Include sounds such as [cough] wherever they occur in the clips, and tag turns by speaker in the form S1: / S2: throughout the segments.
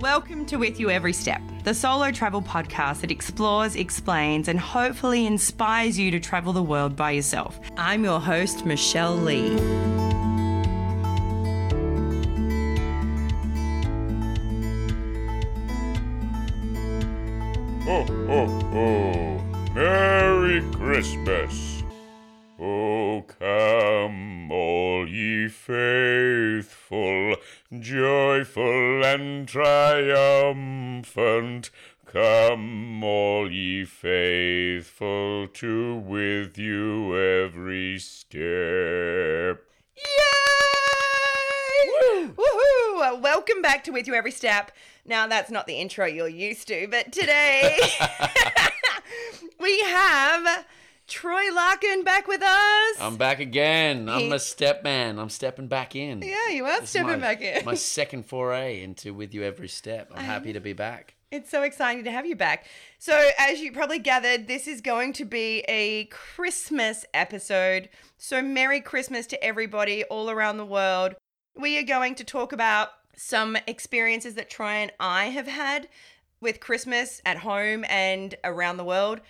S1: Welcome to With You Every Step, the solo travel podcast that explores, explains, and hopefully inspires you to travel the world by yourself. I'm your host, Michelle Lee.
S2: With you every step.
S1: Yay! Woohoo! Welcome back to With You Every Step. Now, that's not the intro you're used to, but today [laughs] we have Troy Larkin back with us.
S3: I'm back again. I'm
S1: He-
S3: a step man. I'm stepping back in.
S1: yeah, you are
S3: This
S1: stepping
S3: my,
S1: back in.
S3: my second foray into with you every step. I'm happy to be back.
S1: It's so exciting to have you back. So, as you probably gathered, this is going to be a Christmas episode. So, Merry Christmas to everybody all around the world. We are going to talk about some experiences that Troy and I have had with Christmas at home and around the world.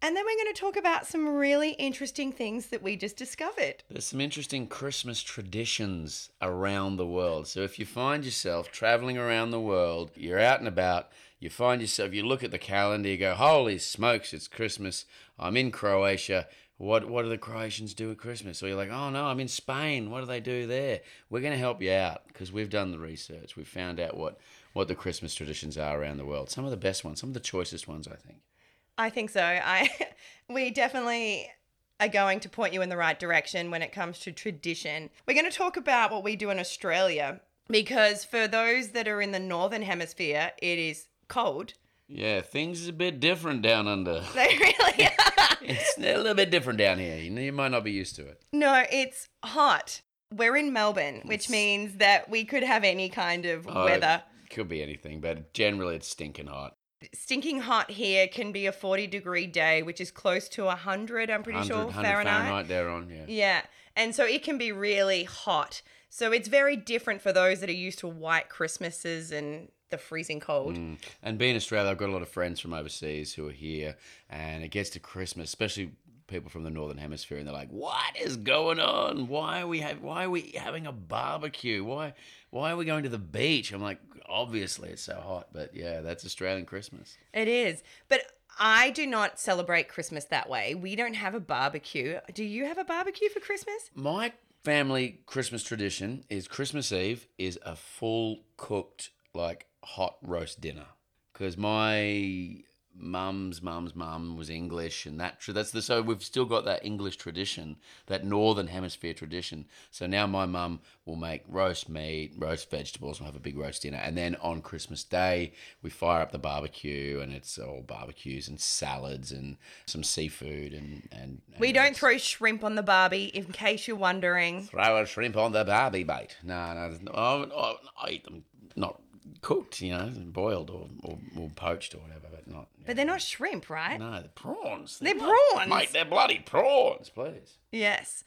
S1: And then we're going to talk about some really interesting things that we just discovered.
S3: There's some interesting Christmas traditions around the world. So if you find yourself traveling around the world, you're out and about, you find yourself, you look at the calendar, you go, holy smokes, it's Christmas. I'm in Croatia. What what do the Croatians do at Christmas? Or you're like, oh no, I'm in Spain. What do they do there? We're going to help you out because we've done the research. We've found out what, what the Christmas traditions are around the world. Some of the best ones, some of the choicest ones, I think.
S1: I think so. I [laughs] we definitely are going to point you in the right direction when it comes to tradition. We're going to talk about what we do in Australia because for those that are in the northern hemisphere, it is cold.
S3: Yeah, things is a bit different down under. [laughs]
S1: They really [laughs] are.
S3: It's a little bit different down here. You, know, you might not be used to it.
S1: No, it's hot. We're in Melbourne, which
S3: It's-
S1: means that we could have any kind of
S3: Oh,
S1: weather.
S3: Could be anything, but generally it's stinking hot.
S1: Stinking hot here can be a 40 degree day, which is close to 100, I'm pretty
S3: 100,
S1: sure,
S3: 100
S1: Fahrenheit.
S3: Fahrenheit there on, yeah.
S1: Yeah. And so it can be really hot. So it's very different for those that are used to white Christmases and the freezing cold.
S3: Mm. And being Australia, I've got a lot of friends from overseas who are here, and it gets to Christmas, especially people from the northern hemisphere, and they're like, "What is going on? Why are we have? Why are we having a barbecue? Why? Why are we going to the beach?" I'm like, "Obviously, it's so hot, but yeah, that's Australian Christmas."
S1: It is. But I do not celebrate Christmas that way. We don't have a barbecue. Do you have a barbecue for Christmas?
S3: My family Christmas tradition is Christmas Eve is a full cooked like hot roast dinner because my mum's mum's mum was English and that that's the so we've still got that English tradition that northern hemisphere tradition so now my mum will make roast meat roast vegetables and have a big roast dinner and then on Christmas Day we fire up the barbecue and it's all barbecues and salads and some seafood and and,
S1: We don't throw shrimp on the barbie, in case you're wondering.
S3: throw a shrimp on the barbie bait. No, no, no I, I, I eat them not cooked, you know, boiled or, or, or poached or whatever, but not.
S1: But they're not shrimp, right?
S3: No, they're prawns.
S1: They're
S3: not-
S1: prawns.
S3: Mate, they're bloody prawns, please.
S1: Yes.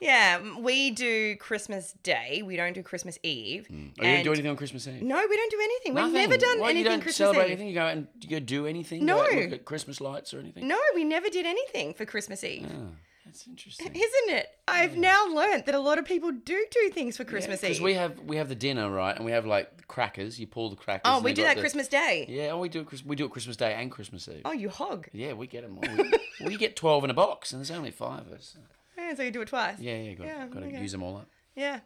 S1: Yeah. we do Christmas Day. We don't do Christmas Eve. Hmm.
S3: Oh, you don't do anything on Christmas Eve?
S1: No, we don't do anything. We've never done
S3: Why,
S1: anything
S3: you don't
S1: Christmas
S3: celebrate
S1: Eve.
S3: anything? You go out and you do anything?
S1: No.
S3: Go look at Christmas lights or anything?
S1: No, we never did anything for Christmas Eve.
S3: Oh, that's interesting.
S1: Isn't it? I've now learnt that a lot of people do do things for Christmas
S3: Because
S1: Eve.
S3: Because we have we have the dinner right, and we have like crackers. You pull the crackers.
S1: oh, we do that
S3: the-
S1: Christmas Day.
S3: Yeah, oh, we do. it We do it Christmas Day and Christmas Eve.
S1: Oh, you hog.
S3: Yeah, we get them all. [laughs] We, we get 12 in a box, and there's only five of us.
S1: Yeah, so you do it twice.
S3: Yeah, yeah, got,
S1: Yeah,
S3: got to
S1: okay.
S3: use them all up.
S1: Yeah.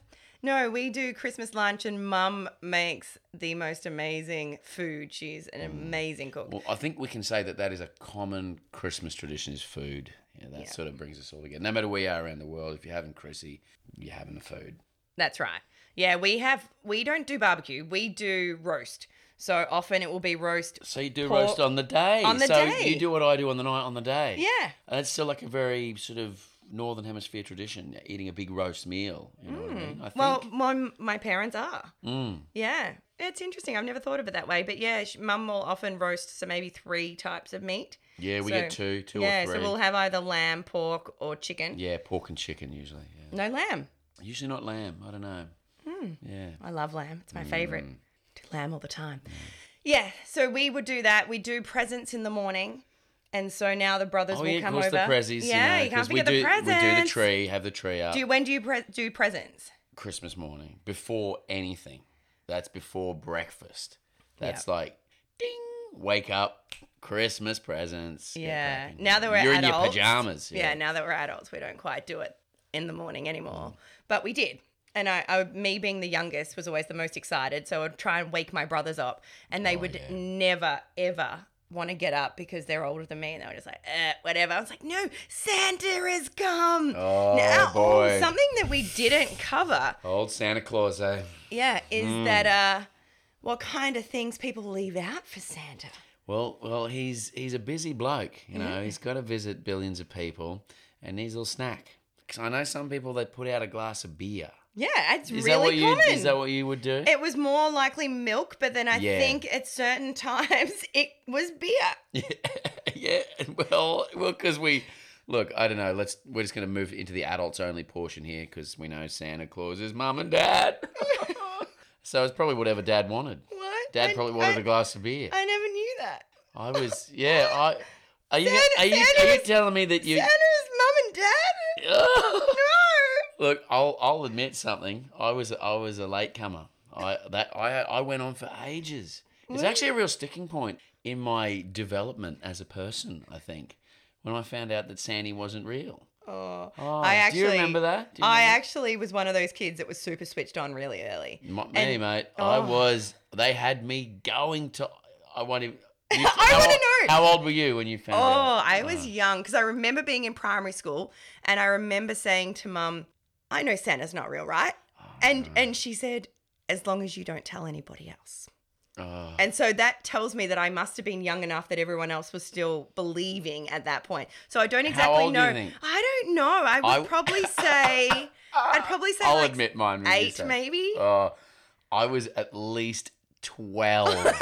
S1: No, we do Christmas lunch and mum makes the most amazing food. She's an mm. amazing cook.
S3: Well, I think we can say that that is a common Christmas tradition is food. Yeah, that
S1: Yeah.
S3: sort of brings us all together. No matter where you are around the world, if you're having Chrissy, you're having the food.
S1: That's right. Yeah, we have we don't do barbecue. We do roast. So often it will be roast.
S3: So you do
S1: Pork-
S3: roast on the day.
S1: on the
S3: so
S1: day.
S3: you do what I do on the night on the day.
S1: Yeah.
S3: And it's still like a very sort of northern hemisphere tradition, eating a big roast meal. You know what I mean? I think.
S1: Mm. Well, my my parents are.
S3: Mm.
S1: Yeah. It's interesting. I've never thought of it that way, but yeah, mum will often roast so maybe three types of meat.
S3: yeah, we
S1: so-
S3: get two, two
S1: yeah,
S3: or three.
S1: so we'll have either lamb, pork, or chicken.
S3: yeah, pork and chicken usually. Yeah.
S1: No lamb.
S3: Usually not lamb. I don't know.
S1: Hmm.
S3: Yeah.
S1: I love lamb. It's my favorite.
S3: Mm.
S1: to lamb all the time. Yeah, so we would do that. We do presents in the morning. And so now the brothers
S3: Oh
S1: will
S3: yeah,
S1: come over.
S3: the prezzies.
S1: Yeah,
S3: you,
S1: you,
S3: know,
S1: can't
S3: 'cause we
S1: forget
S3: do,
S1: the presents.
S3: We do the tree, have the tree up.
S1: Do you, when do you pre- do presents?
S3: Christmas morning before anything. That's before breakfast. That's like ding, wake up, Christmas presents.
S1: Yeah. Now that we're
S3: You're in your
S1: adults-
S3: pajamas.
S1: Yeah. now that we're adults, we don't quite do it in the morning
S3: Mm.
S1: anymore. But we did. And I, I, me being the youngest, was always the most excited. So I'd try and wake my brothers up, and they
S3: Oh,
S1: would
S3: yeah.
S1: never ever want to get up because they're older than me, and they were just like, eh, whatever. I was like, no, Santa has come.
S3: Oh,
S1: now,
S3: boy.
S1: something that we didn't cover,
S3: Old Santa Claus, eh?
S1: yeah, is
S3: Mm.
S1: that uh, what kind of things people leave out for Santa?
S3: Well, well, he's he's a busy bloke. You know, he's got to visit billions of people and needs a little snack. I know some people they put out a glass of beer.
S1: Yeah, it's
S3: Is
S1: really
S3: that what you
S1: common.
S3: is that what you would do?
S1: It was more likely milk, but then I
S3: Yeah.
S1: think at certain [laughs] times it was beer.
S3: Yeah, [laughs] yeah. Well, well, because we look. I don't know. Let's. We're just going to move into the adults only portion here because we know Santa Claus is mum and dad. [laughs] so it's probably whatever dad wanted.
S1: What?
S3: Dad
S1: I-
S3: probably wanted
S1: I,
S3: a glass of beer.
S1: I never knew that.
S3: I was. Yeah. I. Are you?
S1: Santa-
S3: are you? Are you telling me that you?
S1: Santa's mum and dad? No. [laughs]
S3: Look, I'll I'll admit something. I was I was a latecomer. I that I I went on for ages. It's actually a real sticking point in my development as a person. I think when I found out that Sandy wasn't real.
S1: Oh.
S3: Oh,
S1: I
S3: do
S1: actually
S3: you remember that? Do you
S1: I
S3: remember?
S1: actually was one of those kids that was super switched on really early.
S3: Me,
S1: and-
S3: mate. I
S1: oh.
S3: was. They had me going to. I want to. You, [laughs]
S1: I wanna
S3: old-
S1: know.
S3: How old were you when you found
S1: Oh,
S3: out?
S1: I was uh-huh. young because I remember being in primary school and I remember saying to mum, I know Santa's not real, right? And ah. and she said, as long as you don't tell anybody else.
S3: Oh.
S1: And so that tells me that I must have been young enough that everyone else was still believing at that point. So I don't exactly
S3: do
S1: know.
S3: think?
S1: I don't know. I would
S3: I-
S1: probably say I'd [laughs] probably say
S3: I'll
S1: like
S3: admit mine.
S1: eight maybe.
S3: Uh, I was at least 12. [laughs]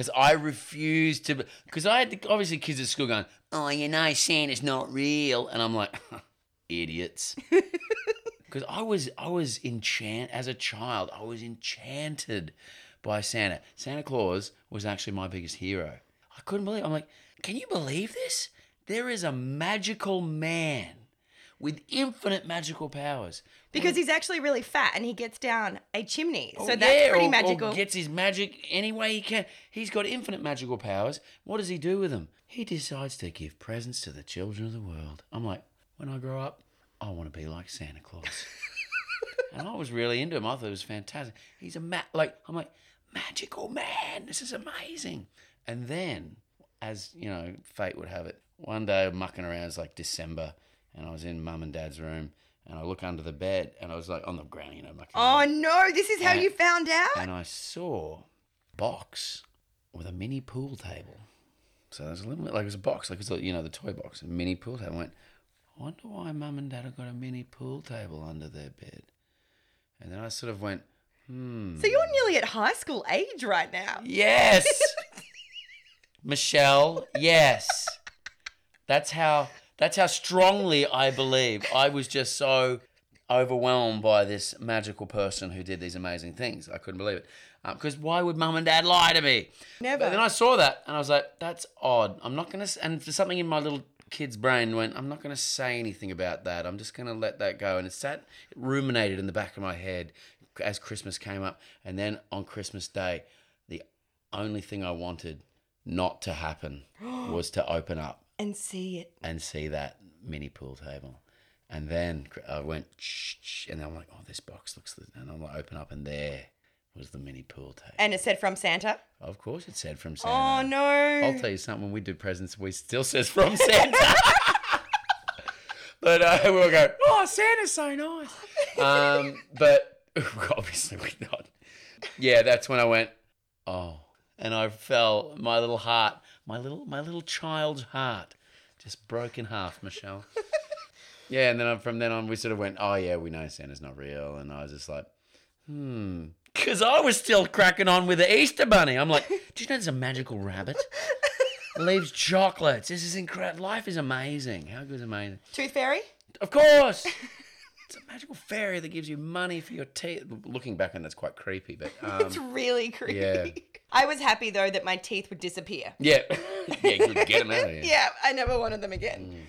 S3: Because I refused to. Because I had, the, obviously, kids at school going, oh, you know, Santa's not real. And I'm like, [laughs] idiots. [laughs] Because I was, I was enchanted as a child. I was enchanted by Santa. Santa Claus was actually my biggest hero. I couldn't believe. I'm like, can you believe this? There is a magical man with infinite magical powers.
S1: Because mm. he's actually really fat and he gets down a chimney.
S3: Oh,
S1: so that's
S3: yeah,
S1: pretty
S3: or-
S1: magical.
S3: Or gets his magic any way he can. He's got infinite magical powers. What does he do with them? He decides to give presents to the children of the world. I'm like, when I grow up, I want to be like Santa Claus. [laughs] and I was really into him. I thought it was fantastic. He's a ma- like I'm like magical man. This is amazing. And then, as you know, fate would have it, one day mucking around. It's like December, and I was in mum and dad's room, and I look under the bed, and I was like on the ground, you know, around
S1: oh no, this is how
S3: And-
S1: you found out?
S3: and I saw a box with a mini pool table. So there's a little bit like it was a box, like it's a, you know the toy box, a mini pool table. I went, I wonder why mum and dad have got a mini pool table under their bed. And then I sort of went, hmm.
S1: So you're nearly at high school age right now.
S3: Yes, [laughs] Michelle. Yes, that's how. That's how strongly I believe. I was just so overwhelmed by this magical person who did these amazing things. I couldn't believe it. Um, because why would mum and dad lie to me?
S1: Never.
S3: But then I saw that and I was like, that's odd. I'm not going to. And for something in my little kid's brain went, I'm not going to say anything about that. I'm just going to let that go. And it sat, it ruminated in the back of my head as Christmas came up. And then on Christmas Day, the only thing I wanted not to happen [gasps] was to open up
S1: and see it.
S3: and see that mini pool table. And then I went, shh, shh, and I'm like, oh, this box looks, and I'm like, open up, and there was the mini pool table.
S1: And it said from Santa.
S3: Of course, it said from Santa.
S1: Oh no.
S3: I'll tell you something. When we do presents, we still says from Santa. [laughs] but uh, we'll go. Oh, Santa's so nice. Um, but [laughs] obviously we're not. Yeah, that's when I went. Oh, and I fell. My little heart, my little, my little child's heart, just broke in half, Michelle. [laughs] yeah, and then from then on, we sort of went. Oh yeah, we know Santa's not real, and I was just like, hmm. Because I was still cracking on with the Easter Bunny. I'm like, [laughs] do you know there's a magical rabbit? leaves chocolates. This is incredible. Life is amazing. How good is amazing?
S1: Tooth Fairy?
S3: Of course. [laughs] it's a magical fairy that gives you money for your teeth. Looking back on that's quite creepy, but
S1: it's
S3: um,
S1: really creepy.
S3: yeah.
S1: I was happy though that my teeth would disappear.
S3: yeah, [laughs] yeah, good, get them out of here.
S1: Yeah, I never wanted them again.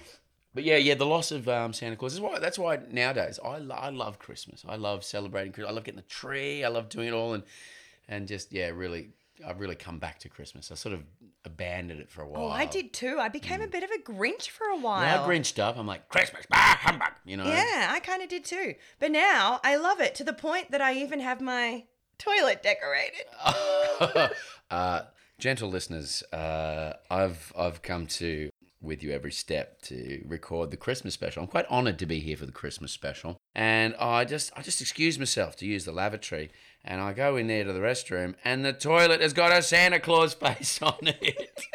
S3: But yeah, yeah, the loss of um, Santa Claus is why. That's why nowadays I, lo- I love Christmas. I love celebrating Christmas. I love getting the tree. I love doing it all, and and just yeah, really, I've really come back to Christmas. I sort of abandoned it for a while.
S1: Oh, I did too. I became a bit of a Grinch for a
S3: When
S1: while.
S3: I grinched up. I'm like Christmas, bah, humbug. You know.
S1: Yeah, I kind of did too. But now I love it to the point that I even have my toilet decorated. [laughs]
S3: uh, gentle listeners, uh, I've I've come to with you every step to record the Christmas special. I'm quite honoured to be here for the Christmas special, and I just I just excuse myself to use the lavatory, and I go in there to the restroom, and the toilet has got a Santa Claus [laughs] face on it. [laughs]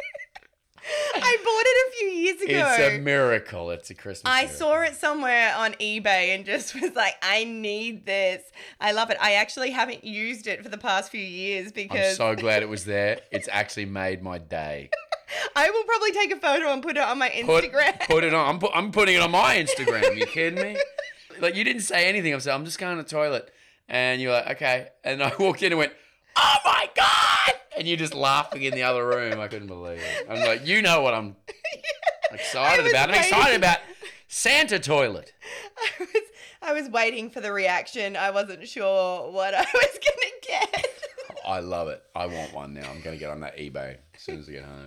S1: I bought it few years ago.
S3: it's a miracle. It's a Christmas.
S1: I
S3: miracle.
S1: saw it somewhere on eBay and just [laughs] was like, I need this. I love it. I actually haven't used it for the past few years because.
S3: I'm so glad it was [laughs] there. It's actually made my day.
S1: I will probably take a photo and put it on my Instagram.
S3: put it on. I'm, pu- I'm putting it on my Instagram. You [laughs] kidding me? Like you didn't say anything. I'm saying I'm just going to the toilet, and you're like, okay. And I walked in and went, oh my god! And you're just laughing in the other room. I couldn't believe it. I'm like, you know what I'm [laughs] excited
S1: was
S3: about? I'm excited about [laughs] Santa toilet.
S1: I was I was waiting for the reaction. I wasn't sure what I [laughs] was gonna get.
S3: I love it. I want one now. I'm going to get on that eBay as soon as I get home.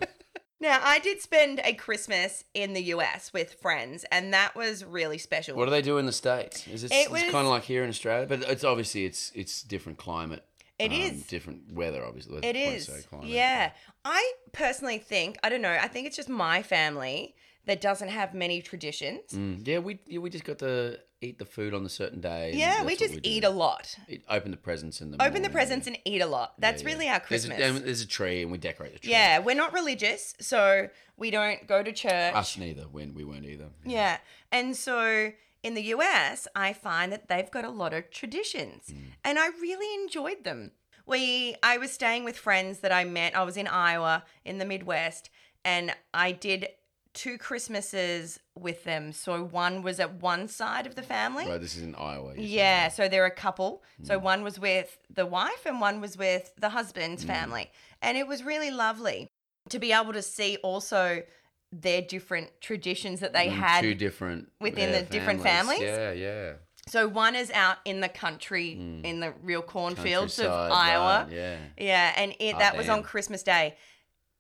S1: now I did spend a Christmas in the US with friends, and that was really special.
S3: What do they do in the states? Is it,
S1: It
S3: it's kind of like here in Australia, but it's obviously it's it's different climate.
S1: It
S3: It is different weather, obviously.
S1: It is.
S3: Point of
S1: is.
S3: say climate.
S1: Yeah. I personally think, I don't know, I think it's just my family that doesn't have many traditions.
S3: Mm, yeah, we yeah, we just got to eat the food on a certain day.
S1: Yeah, we just
S3: do.
S1: eat a lot.
S3: Eat- open the presents the
S1: Open the presents
S3: yeah.
S1: and eat a lot. That's
S3: Yeah,
S1: really our
S3: There's a-
S1: Christmas.
S3: um, There's a, tree and we decorate the tree.
S1: yeah, we're not religious, so we don't go to church.
S3: Us neither. When we weren't either.
S1: Yeah. And so in the US, I find that they've got a lot of traditions
S3: Mm.
S1: and I really enjoyed them. We I was staying with friends that I met. I was in Iowa in the Midwest and I did two Christmases with them. So one was at one side of the family.
S3: Right, this is in Iowa.
S1: Yeah, so they're a couple. So
S3: Mm.
S1: one was with the wife and one was with the husband's family. And it was really lovely to be able to see also their different traditions that they
S3: Mm,
S1: had.
S3: two different
S1: within
S3: yeah,
S1: the different families?
S3: Yeah, yeah.
S1: So one is out in the country in the real cornfields of
S3: Mm.
S1: Iowa.
S3: right, yeah.
S1: Yeah, and it that was on Christmas Day.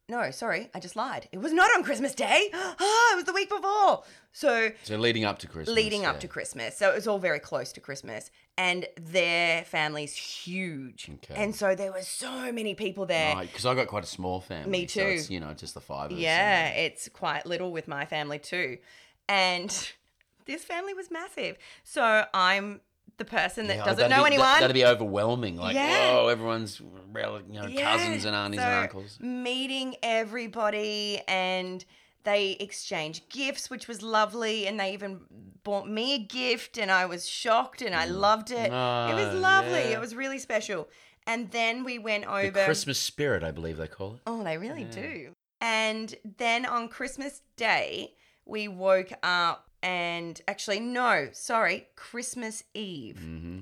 S1: No, sorry, I just lied. It was not on Christmas Day. Oh, [gasps] it was the week before. So
S3: So leading up to Christmas.
S1: leading up
S3: yeah.
S1: to Christmas. So it was all very close to Christmas. And their family's huge.
S3: Okay.
S1: And so there were so many people there.
S3: Because I got quite a small family.
S1: Me
S3: so it's,
S1: too.
S3: you know, just the five of us.
S1: Yeah,
S3: and-
S1: it's quite little with my family too. And [laughs] this family was massive. So I'm the person that
S3: Yeah,
S1: doesn't know
S3: be,
S1: anyone.
S3: That, would be overwhelming. Like,
S1: Yeah.
S3: whoa, everyone's rel- you know, cousins and aunties
S1: so
S3: and uncles.
S1: Meeting everybody and they exchange gifts, which was lovely. And they even bought me a gift and I was shocked and I loved it. it was
S3: Ah,
S1: lovely.
S3: yeah.
S1: It was really special. And then we went
S3: The
S1: over.
S3: Christmas spirit, I believe they call it.
S1: Oh, they really do. And then on Christmas Day, we woke up and actually, no, sorry, Christmas Eve.
S3: hmm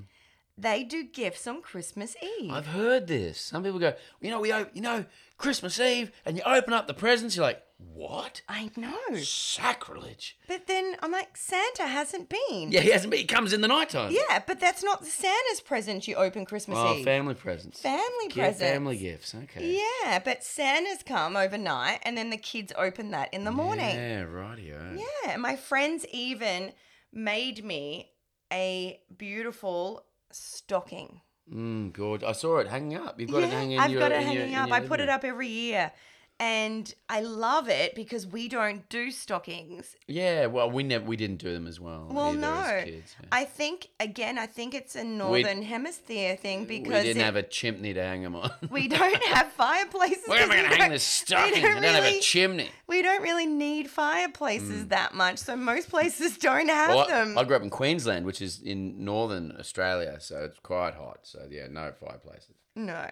S1: They do gifts on Christmas Eve.
S3: I've heard this. Some people go, you know, we, op- you know, Christmas Eve, and you open up the presents. You're like, what?
S1: I know.
S3: Sacrilege.
S1: But then I'm like, Santa hasn't been.
S3: Yeah, he hasn't been. He comes in the nighttime.
S1: Yeah, but that's not the Santa's present you open Christmas
S3: Oh,
S1: Eve.
S3: family presents.
S1: Family presents.
S3: Family gifts. Okay.
S1: Yeah, but Santa's come overnight and then the kids open that in the morning.
S3: Yeah, rightio.
S1: Yeah, Yeah. my friends even made me a beautiful stocking.
S3: Mm, good. I saw it hanging up. You've got it hanging. in
S1: I've
S3: your,
S1: got it
S3: in your-
S1: hanging
S3: in
S1: up.
S3: your
S1: I put it
S3: room.
S1: up every year. And I love it because we don't do stockings.
S3: Yeah, well, we never we didn't do them as well.
S1: Well, no.
S3: kids, yeah.
S1: I think again, I think it's a northern hemisphere thing because we
S3: didn't
S1: it-
S3: have a chimney to hang them on. [laughs]
S1: we don't have fireplaces.
S3: Where am I going to hang this
S1: we don't
S3: I don't have a chimney.
S1: We don't really need fireplaces
S3: Mm.
S1: that much, so most places [laughs] don't have
S3: Well, I,
S1: them.
S3: I grew up in Queensland, which is in northern Australia, so it's quite hot. So yeah, no fireplaces.
S1: No,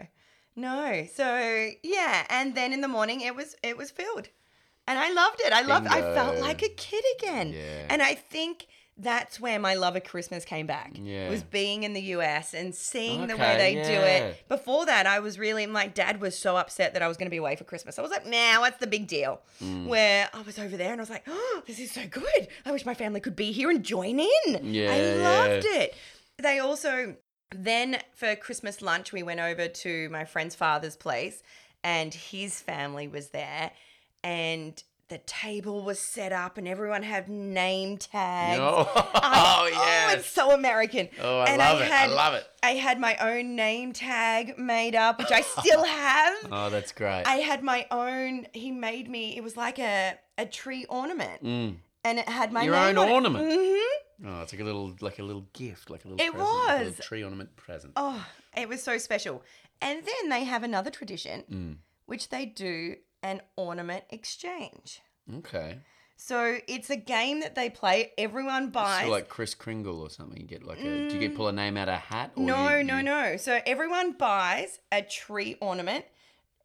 S1: no. So yeah, and then in the morning it was it was filled, and I loved it. I loved. I felt like a kid again.
S3: Yeah.
S1: And I think that's where my love of Christmas came back.
S3: Yeah.
S1: Was being in the US and seeing the way
S3: Okay,
S1: they do it. Before that, I was really my dad was so upset that I was going to be away for Christmas. I was like, "Nah, what's the big deal?"
S3: Mm.
S1: Where I was over there and I was like, "Oh, this is so good. I wish my family could be here and join in."
S3: Yeah,
S1: I
S3: yeah.
S1: loved it. They also then for Christmas lunch we went over to my friend's father's place and his family was there and the table was set up and everyone had name tags. [laughs]
S3: Oh,
S1: I-
S3: oh, yes.
S1: it's so American.
S3: Oh, I
S1: And
S3: love it. I
S1: had-
S3: love it.
S1: I had my own name tag made up, which I still [laughs] have.
S3: Oh, that's great.
S1: I had my own. He made me. It was like a a tree ornament,
S3: Mm.
S1: and it had my
S3: Your
S1: name
S3: own
S1: on
S3: ornament?
S1: hmm
S3: Oh, it's like a little, like a little gift, like a little.
S1: It
S3: present, like a little tree ornament present.
S1: Oh, it was so special. And then they have another tradition,
S3: Mm.
S1: which they do an ornament exchange.
S3: Okay.
S1: So it's a game that they play. Everyone buys.
S3: So like Kris Kringle or something. You get like a. Do you get pull a name out of a hat? Or
S1: no,
S3: you-
S1: no,
S3: you-
S1: no. So everyone buys a tree ornament.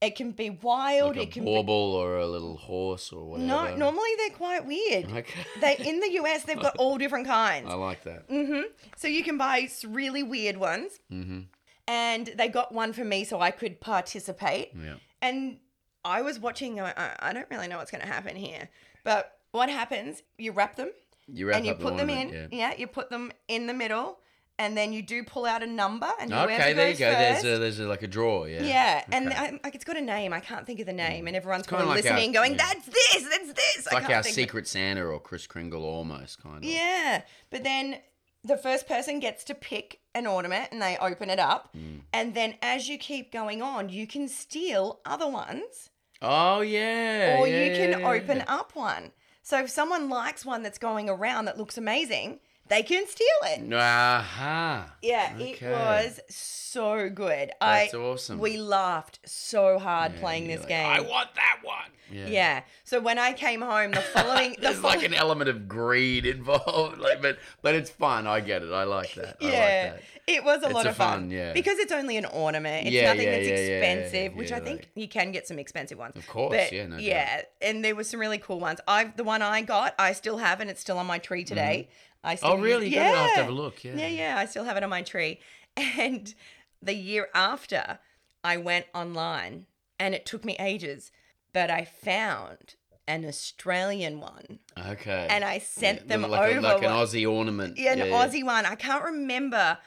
S1: It can be wild.
S3: Like
S1: it
S3: a
S1: can
S3: bauble or a little horse or whatever.
S1: No, normally they're quite weird. [laughs]
S3: Okay.
S1: They in the US they've got all different kinds.
S3: I like that.
S1: Mm-hmm. So you can buy really weird ones,
S3: Mm-hmm.
S1: and they got one for me so I could participate.
S3: Yeah.
S1: And I was watching. I, I- don't really know what's going to happen here, but what happens? You wrap them
S3: You wrap
S1: and you
S3: up the
S1: put them in.
S3: ornament,
S1: Yeah. you put them in the middle, and then you do pull out a number, and whoever
S3: Okay, there you go.
S1: First,
S3: There's a, there's a, like a draw. Yeah.
S1: yeah, and I, like it's got a name. I can't think of the name, and everyone's
S3: kinda
S1: probably
S3: like our-
S1: listening, going,
S3: yeah.
S1: "That's this, that's this."
S3: It's like our
S1: think of-
S3: Secret Santa or Kris Kringle almost kind of.
S1: Yeah, but then the first person gets to pick an ornament, and they open it up,
S3: Mm.
S1: and then as you keep going on, you can steal other ones,
S3: Oh yeah.
S1: or
S3: yeah,
S1: you can
S3: yeah,
S1: open up one. So if someone likes one that's going around that looks amazing, they can steal it.
S3: Aha.
S1: Yeah,
S3: Okay.
S1: it was so good.
S3: That's
S1: I
S3: awesome.
S1: we laughed so hard
S3: Yeah,
S1: playing
S3: you're
S1: this
S3: like,
S1: game.
S3: I want that one.
S1: yeah. So when I came home, the following [laughs] the
S3: There's like an element of greed involved, like, but but it's fun. I get it. I like that. I
S1: yeah,
S3: like that.
S1: it was a
S3: It's
S1: lot
S3: a
S1: of fun.
S3: fun, yeah.
S1: because it's only an ornament. It's
S3: Yeah,
S1: nothing
S3: yeah,
S1: that's
S3: yeah, yeah, yeah,
S1: expensive, which I think
S3: like-
S1: you can get some expensive ones.
S3: Of course,
S1: But,
S3: yeah, no doubt.
S1: yeah, and there were some really cool ones. I the one I got, I still have, and it's still on my tree today. Mm-hmm. I oh, still
S3: Oh really? You gotta have to
S1: Yeah.
S3: have a look. Yeah.
S1: Yeah, yeah, I still have it on my tree. [laughs] And the year after, I went online and it took me ages, but I found an Australian one
S3: Okay.
S1: and I sent
S3: Yeah,
S1: them
S3: like,
S1: over.
S3: a, like an Aussie ornament.
S1: yeah, an
S3: yeah.
S1: Aussie one. I can't remember.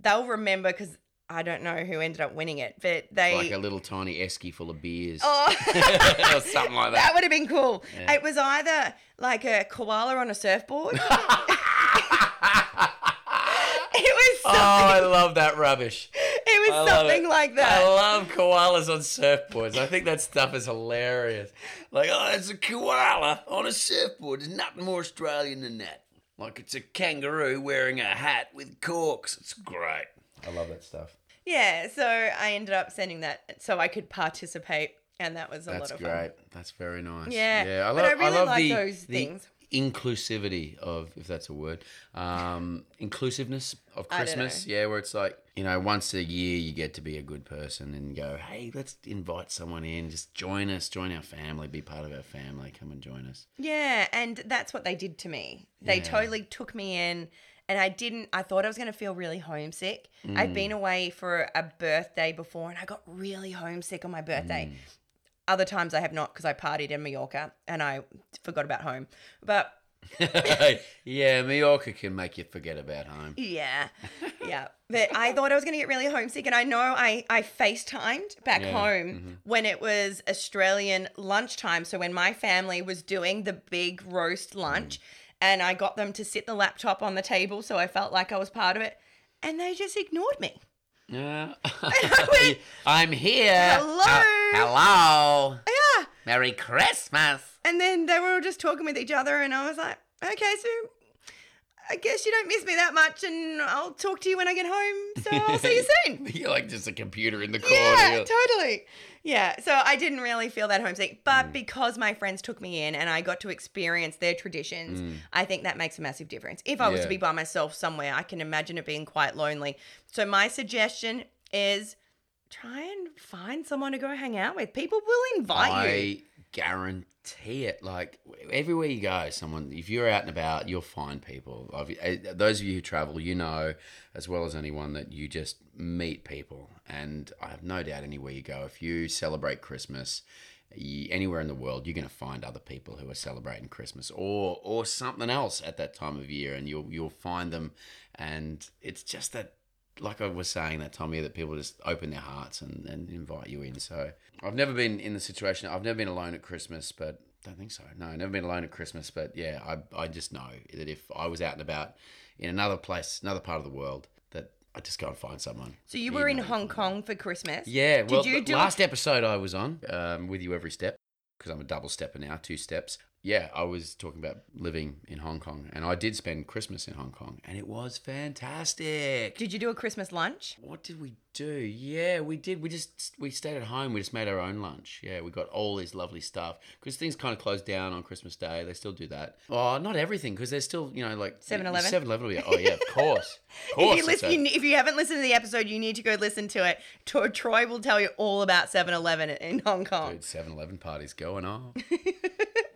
S1: They'll remember because I don't know who ended up winning it, but they.
S3: Like a little tiny esky full of beers.
S1: oh, [laughs]
S3: or something like [laughs]
S1: that
S3: that.
S1: would have been cool.
S3: Yeah.
S1: It was either like a koala on a surfboard. [laughs] it was
S3: oh, I love that rubbish.
S1: it was
S3: love
S1: something
S3: it.
S1: like that.
S3: I love koalas on surfboards. I think that stuff is hilarious. Like, oh, it's a koala on a surfboard. There's nothing more Australian than that. Like it's a kangaroo wearing a hat with corks. It's great. I love that stuff.
S1: Yeah, so I ended up sending that so I could participate, and that was a
S3: That's
S1: lot of fun.
S3: That's great. That's very nice.
S1: Yeah,
S3: yeah. I
S1: but
S3: love,
S1: I really
S3: love
S1: like
S3: the,
S1: those
S3: the
S1: things.
S3: Inclusivity of, if that's a word, um, inclusiveness of Christmas. Yeah, where it's like you know, once a year you get to be a good person and go, hey, let's invite someone in, just join us, join our family, be part of our family, come and join us.
S1: Yeah, and that's what they did to me. They
S3: Yeah.
S1: totally took me in, and I didn't. I thought I was going to feel really homesick.
S3: Mm.
S1: I'd been away for a birthday before, and I got really homesick on my birthday.
S3: Mm.
S1: Other times I have not because I partied in Mallorca and I forgot about home. But [laughs]
S3: yeah, Mallorca can make you forget about home.
S1: Yeah, yeah. But I thought I was going to get really homesick, and I know I I FaceTimed back
S3: Yeah,
S1: home mm-hmm. when it was Australian lunchtime. So when my family was doing the big roast lunch, mm. and I got them to sit the laptop on the table, so I felt like I was part of it, and they just ignored me.
S3: Yeah. [laughs]
S1: went,
S3: I'm here.
S1: "Hello."
S3: Uh, hello.
S1: Yeah,
S3: Merry Christmas.
S1: and then they were all just talking with each other, and I was like, okay, so. I guess you don't miss me that much, and I'll talk to you when I get home. So I'll see you [laughs] soon.
S3: You're like just a computer in the corner.
S1: Yeah, totally. Yeah, so I didn't really feel that homesick, but
S3: Mm.
S1: because my friends took me in and I got to experience their traditions, I think that makes a massive difference. If I was
S3: Mm. Yeah.
S1: to be by myself somewhere, I can imagine it being quite lonely. So my suggestion is try and find someone to go hang out with. People will invite you.
S3: Guarantee it. Like everywhere you go, someone if you're out and about, you'll find people. Eh, Those of you who travel, you know as well as anyone that you just meet people, and I have no doubt anywhere you go, if you celebrate Christmas. Anywhere in the world, you're going to find other people who are celebrating Christmas or or something else at that time of year, and you'll you'll find them, and it's just that like I was saying that year that people just open their hearts and, and invite you in. So I've never been in the situation. I've never been alone at Christmas, but don't think so. No, never been alone at Christmas. But yeah, I I just know that if I was out and about in another place, another part of the world, that I'd just go and find someone.
S1: So you were in Hong Kong for Christmas.
S3: Yeah, well,
S1: Did you
S3: the
S1: do
S3: last episode I was on um, with you every step because I'm a double stepper now, two steps. Yeah, I was talking about living in Hong Kong, and I did spend Christmas in Hong Kong, and it was fantastic.
S1: Did you do a Christmas lunch?
S3: What did we do? Yeah, we did. We just we stayed at home. We just made our own lunch. Yeah, we got all this lovely stuff because things kind of closed down on Christmas Day. They still do that. Oh, not everything because there's still you know like
S1: 7-Eleven?
S3: 7-Eleven. will be- Oh yeah, of [laughs] course, of
S1: If
S3: course.
S1: you, listen, you, if you haven't listened to the episode, you need to go listen to it. Troy will tell you all about 7 Eleven in Hong Kong.
S3: Dude, 7-Eleven parties going on. [laughs]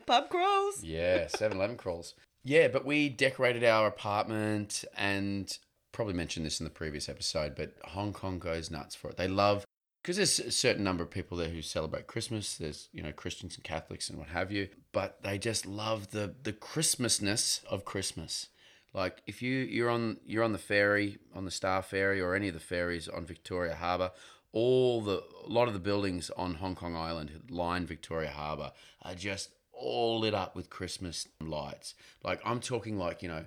S1: Pub crawls.
S3: Yeah, 7 Eleven crawls. Yeah, but we decorated our apartment and probably mentioned this in the previous episode, but Hong Kong goes nuts for it. They love, because there's a certain number of people there who celebrate Christmas. There's, you know, Christians and Catholics and what have you, but they just love the, the Christmasness of Christmas. Like if you you're on you're on the ferry on the Star Ferry or any of the ferries on Victoria Harbour, all the a lot of the buildings on Hong Kong Island line Victoria Harbour are just all lit up with Christmas lights. Like I'm talking like you know,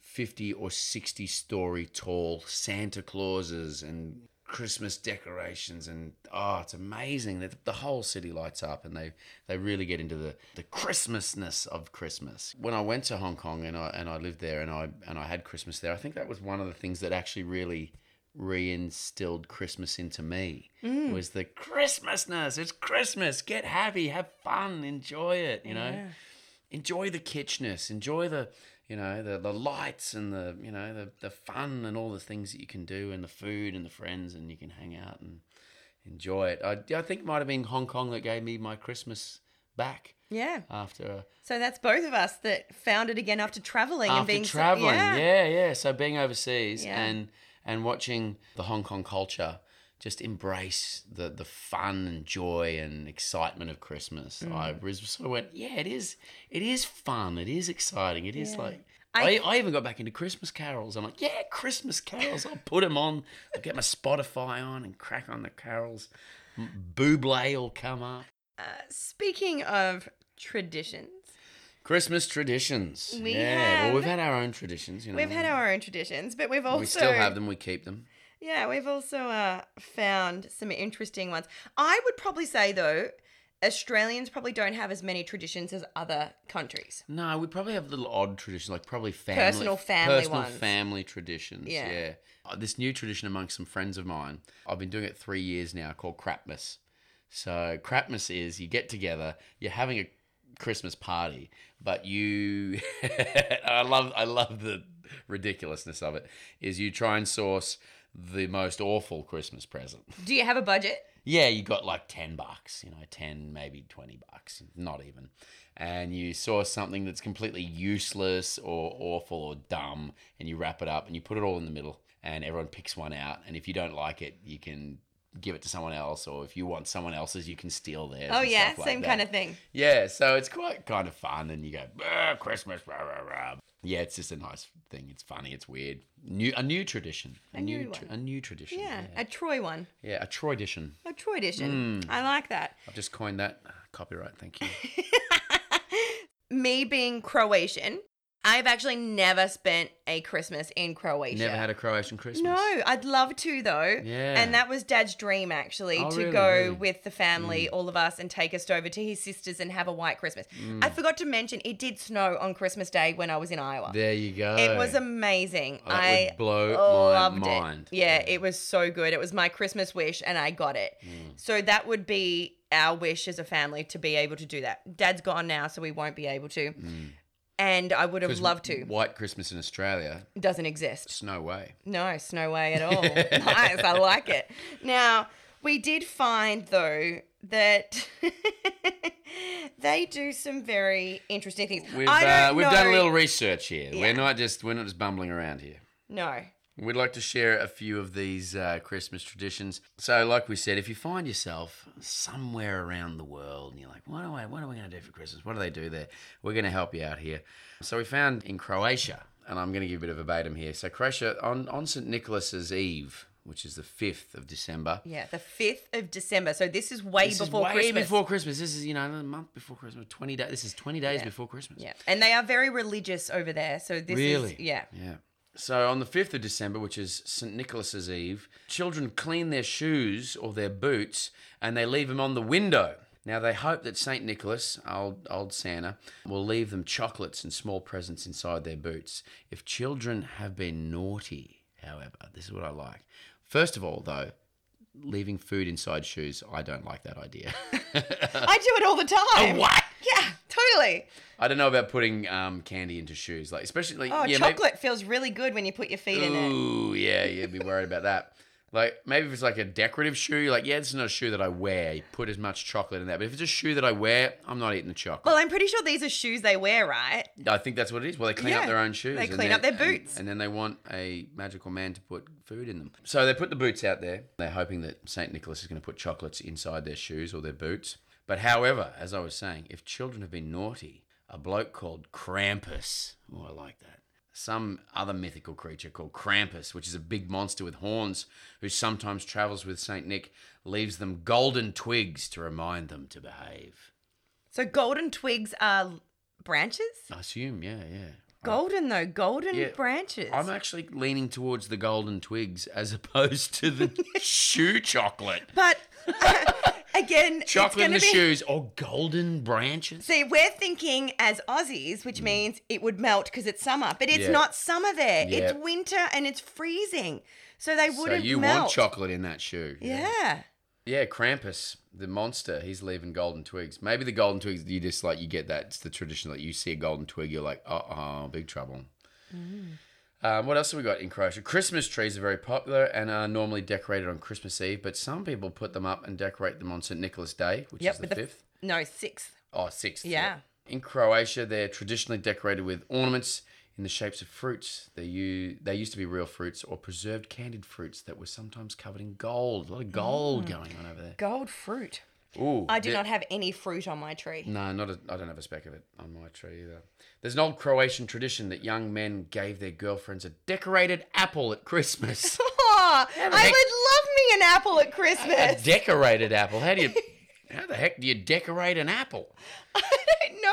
S3: fifty or sixty story tall Santa Clauses and Christmas decorations and oh, it's amazing that the whole city lights up and they they really get into the the Christmasness of Christmas. When I went to Hong Kong and I and I lived there and I and I had Christmas there, I think that was one of the things that actually really reinstilled Christmas into me mm. was the Christmasness. It's Christmas. Get happy, have fun, enjoy it. You know, enjoy the kitschness, enjoy the you know the the lights and the you know the the fun and all the things that you can do and the food and the friends and you can hang out and enjoy it. I, I think it might have been Hong Kong that gave me my Christmas back
S1: Yeah.
S3: after
S1: So that's both of us that found it again after traveling and
S3: after
S1: being so-
S3: traveling.
S1: yeah.
S3: yeah, yeah. So being overseas
S1: Yeah.
S3: and and watching the Hong Kong culture just embrace the the fun and joy and excitement of Christmas.
S1: Mm.
S3: I was sort of went, yeah, it is. It is fun. It is exciting. It is
S1: Yeah.
S3: like.
S1: I-
S3: I, I even got back into Christmas carols. I'm like, yeah, Christmas carols. I'll put them on. I'll get my Spotify on and crack on the carols. Buble will come up.
S1: Uh, speaking of traditions,
S3: Christmas traditions.
S1: We
S3: yeah,
S1: have-
S3: well, we've had our own traditions. You know,
S1: we've had our own traditions, but we've also
S3: we still have them. We keep them.
S1: Yeah, we've also uh, found some interesting ones. I would probably say though, Australians probably don't have as many traditions as other countries.
S3: No, we probably have little odd traditions, like probably family,
S1: Personal family
S3: personal
S1: ones.
S3: family traditions.
S1: Yeah.
S3: Yeah. Uh, this new tradition amongst some friends of mine. I've been doing it three years now, called Crapmas. So Crapmas is you get together, you're having a Christmas party, but you, [laughs] I love, I love the ridiculousness of it. Is you try and source the most awful Christmas present.
S1: Do you have a budget?
S3: Yeah, you got like 10 bucks, you know, 10, maybe 20 bucks, not even. And you saw something that's completely useless or awful or dumb, and you wrap it up and you put it all in the middle, and everyone picks one out. And if you don't like it, you can give it to someone else, or if you want someone else's, you can steal theirs.
S1: Oh yeah,
S3: like
S1: same
S3: that.
S1: kind of thing.
S3: Yeah, so it's quite kind of fun, and you go "Ah, Christmas, rah, rah, rah." Yeah, it's just a nice thing. It's funny. It's weird. New, a new tradition. A,
S1: A
S3: new,
S1: new
S3: tr-
S1: one.
S3: a new tradition.
S1: Yeah,
S3: yeah.
S1: a Troy one,
S3: Yeah, a Troy edition.
S1: a Troy edition.
S3: Hmm.
S1: I like that.
S3: I've just coined that. Copyright, thank you. [laughs]
S1: Me being Croatian, I've actually never spent a Christmas in Croatia.
S3: Never had a Croatian Christmas.
S1: No, I'd love to though.
S3: Yeah.
S1: And that was Dad's dream actually
S3: Oh,
S1: to
S3: really,
S1: go with the family, all of us, and take us over to his sisters and have a white Christmas.
S3: Mm.
S1: I forgot to mention it did snow on Christmas Day when I was in Iowa.
S3: There you go.
S1: It was amazing.
S3: Oh,
S1: I
S3: would blow
S1: loved
S3: my mind.
S1: it. Yeah, it was so good. It was my Christmas wish, and I got it.
S3: Mm.
S1: So that would be our wish as a family to be able to do that. Dad's gone now, so we won't be able to. And I would have loved to.
S3: White Christmas in Australia,
S1: doesn't exist.
S3: no way.
S1: No, snow way at all. [laughs] nice, I like it. Now, we did find though that [laughs] they do some very interesting things.
S3: We've
S1: I
S3: uh,
S1: don't
S3: we've
S1: know.
S3: done a little research here.
S1: Yeah.
S3: We're not just we're not just bumbling around here.
S1: No.
S3: We'd like to share a few of these uh, Christmas traditions. So, like we said, if you find yourself somewhere around the world and you're like, "What do I? What are we going to do for Christmas? What do they do there?" We're going to help you out here. So, we found in Croatia, and I'm going to give a bit of a verbatim here. So, Croatia on on St Nicholas's Eve, which is the fifth of December.
S1: Yeah, the 5th of December. So this is way
S3: This
S1: before
S3: is way
S1: Christmas.
S3: before Christmas. This is you know a month before Christmas. Twenty days. This is twenty days
S1: Yeah.
S3: before Christmas.
S1: Yeah. And they are very religious over there. So this
S3: Really?
S1: is yeah.
S3: Yeah. So on the 5th of December, which is St. Nicholas's Eve, children clean their shoes or their boots and they leave them on the window. Now they hope that St. Nicholas, old, old Santa, will leave them chocolates and small presents inside their boots. If children have been naughty, however, this is what I like. First of all, though, leaving food inside shoes, I don't like that idea.
S1: I do it all the time. [laughs]
S3: what?
S1: Yeah, totally.
S3: I don't know about putting um, candy into shoes, like especially like
S1: Oh,
S3: yeah, maybe-
S1: chocolate feels really good when you put your feet in it.
S3: Ooh, yeah, you'd be worried about that. Like maybe if it's like a decorative shoe, you're like, yeah, this is not a shoe that I wear. You put as much chocolate in that. But if it's a shoe that I wear, I'm not eating the chocolate.
S1: Well, I'm pretty sure these are shoes they wear, right?
S3: I think that's what it is. Well, they clean
S1: Yeah,
S3: up their own shoes.
S1: they
S3: and
S1: clean up their
S3: and-
S1: boots.
S3: And, then they want a magical man to put food in them. So they put the boots out there. They're hoping that St. Nicholas is going to put chocolates inside their shoes or their boots. But however, as I was saying, if children have been naughty, a bloke called Krampus, oh, I like that. Some other mythical creature called Krampus, which is a big monster with horns who sometimes travels with St. Nick, leaves them golden twigs to remind them to behave.
S1: So golden twigs are branches?
S3: I assume, yeah, yeah.
S1: Golden though, golden
S3: Yeah,
S1: branches.
S3: I'm actually leaning towards the golden twigs as [laughs] opposed to the [laughs] shoe chocolate.
S1: But [laughs] again,
S3: Chocolate in the
S1: be...
S3: shoes or golden branches.
S1: See, we're thinking as Aussies, which means it would melt because it's summer, but it's
S3: Mm. Yeah.
S1: not summer there.
S3: Yeah.
S1: It's winter and it's freezing, so they wouldn't So
S3: you
S1: melt.
S3: want chocolate in that shoe.
S1: Yeah.
S3: Yeah, Krampus, the monster, he's leaving golden twigs. Maybe the golden twigs, you just like, you get that. It's the tradition that you see a golden twig, you're like, uh oh, big trouble. Um, what else have we got in Croatia? Christmas trees are very popular and are normally decorated on Christmas Eve, but some people put them up and decorate them on St. Nicholas Day, which
S1: Yep.
S3: is the fifth.
S1: no sixth.
S3: Oh, sixth.
S1: Yeah.
S3: In Croatia, they're traditionally decorated with ornaments in the shapes of fruits. They u- they used to be real fruits or preserved candied fruits that were sometimes covered in gold. A lot of gold going on over there.
S1: Gold fruit.
S3: Ooh,
S1: I do
S3: there-
S1: not have any fruit on my tree.
S3: No, not a, I don't have a speck of it on my tree either. There's an old Croatian tradition that young men gave their girlfriends a decorated apple at Christmas.
S1: Aw, [laughs] I
S3: the
S1: would love me an apple at Christmas.
S3: a decorated apple. How do you? How the heck do you decorate an apple? [laughs]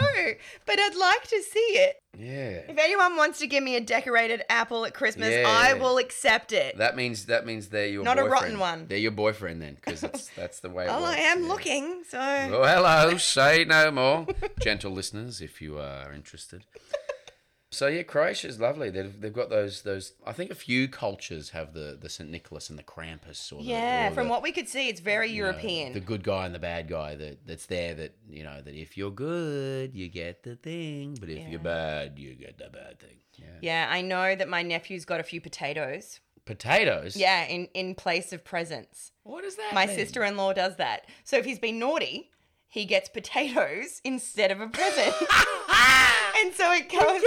S1: Know, but I'd like to see it.
S3: Yeah.
S1: If anyone wants to give me a decorated apple at Christmas,
S3: Yeah.
S1: I will accept it.
S3: That means that means they're your
S1: Not a
S3: boyfriend.
S1: rotten one.
S3: They're your boyfriend then, because that's [laughs] that's the way. It
S1: well, I am
S3: yeah.
S1: looking, so
S3: Oh, hello. [laughs] Say no more, gentle listeners, if you are interested. So yeah, Croatia is lovely. They've, they've got those those. I think a few cultures have the the Saint Nicholas and the Krampus. Or the,
S1: yeah.
S3: or
S1: From
S3: the,
S1: what we could see, it's very
S3: you know,
S1: European.
S3: the good guy and the bad guy that that's there. That you know that if you're good, you get the thing, but if
S1: Yeah.
S3: you're bad, you get the bad thing. Yeah.
S1: yeah, I know that my nephew's got a few potatoes.
S3: Potatoes.
S1: Yeah, in in place of presents.
S3: What is that?
S1: My
S3: mean?
S1: sister-in-law does that. So if he's been naughty, he gets potatoes [laughs] instead of a present. [laughs] and so it goes.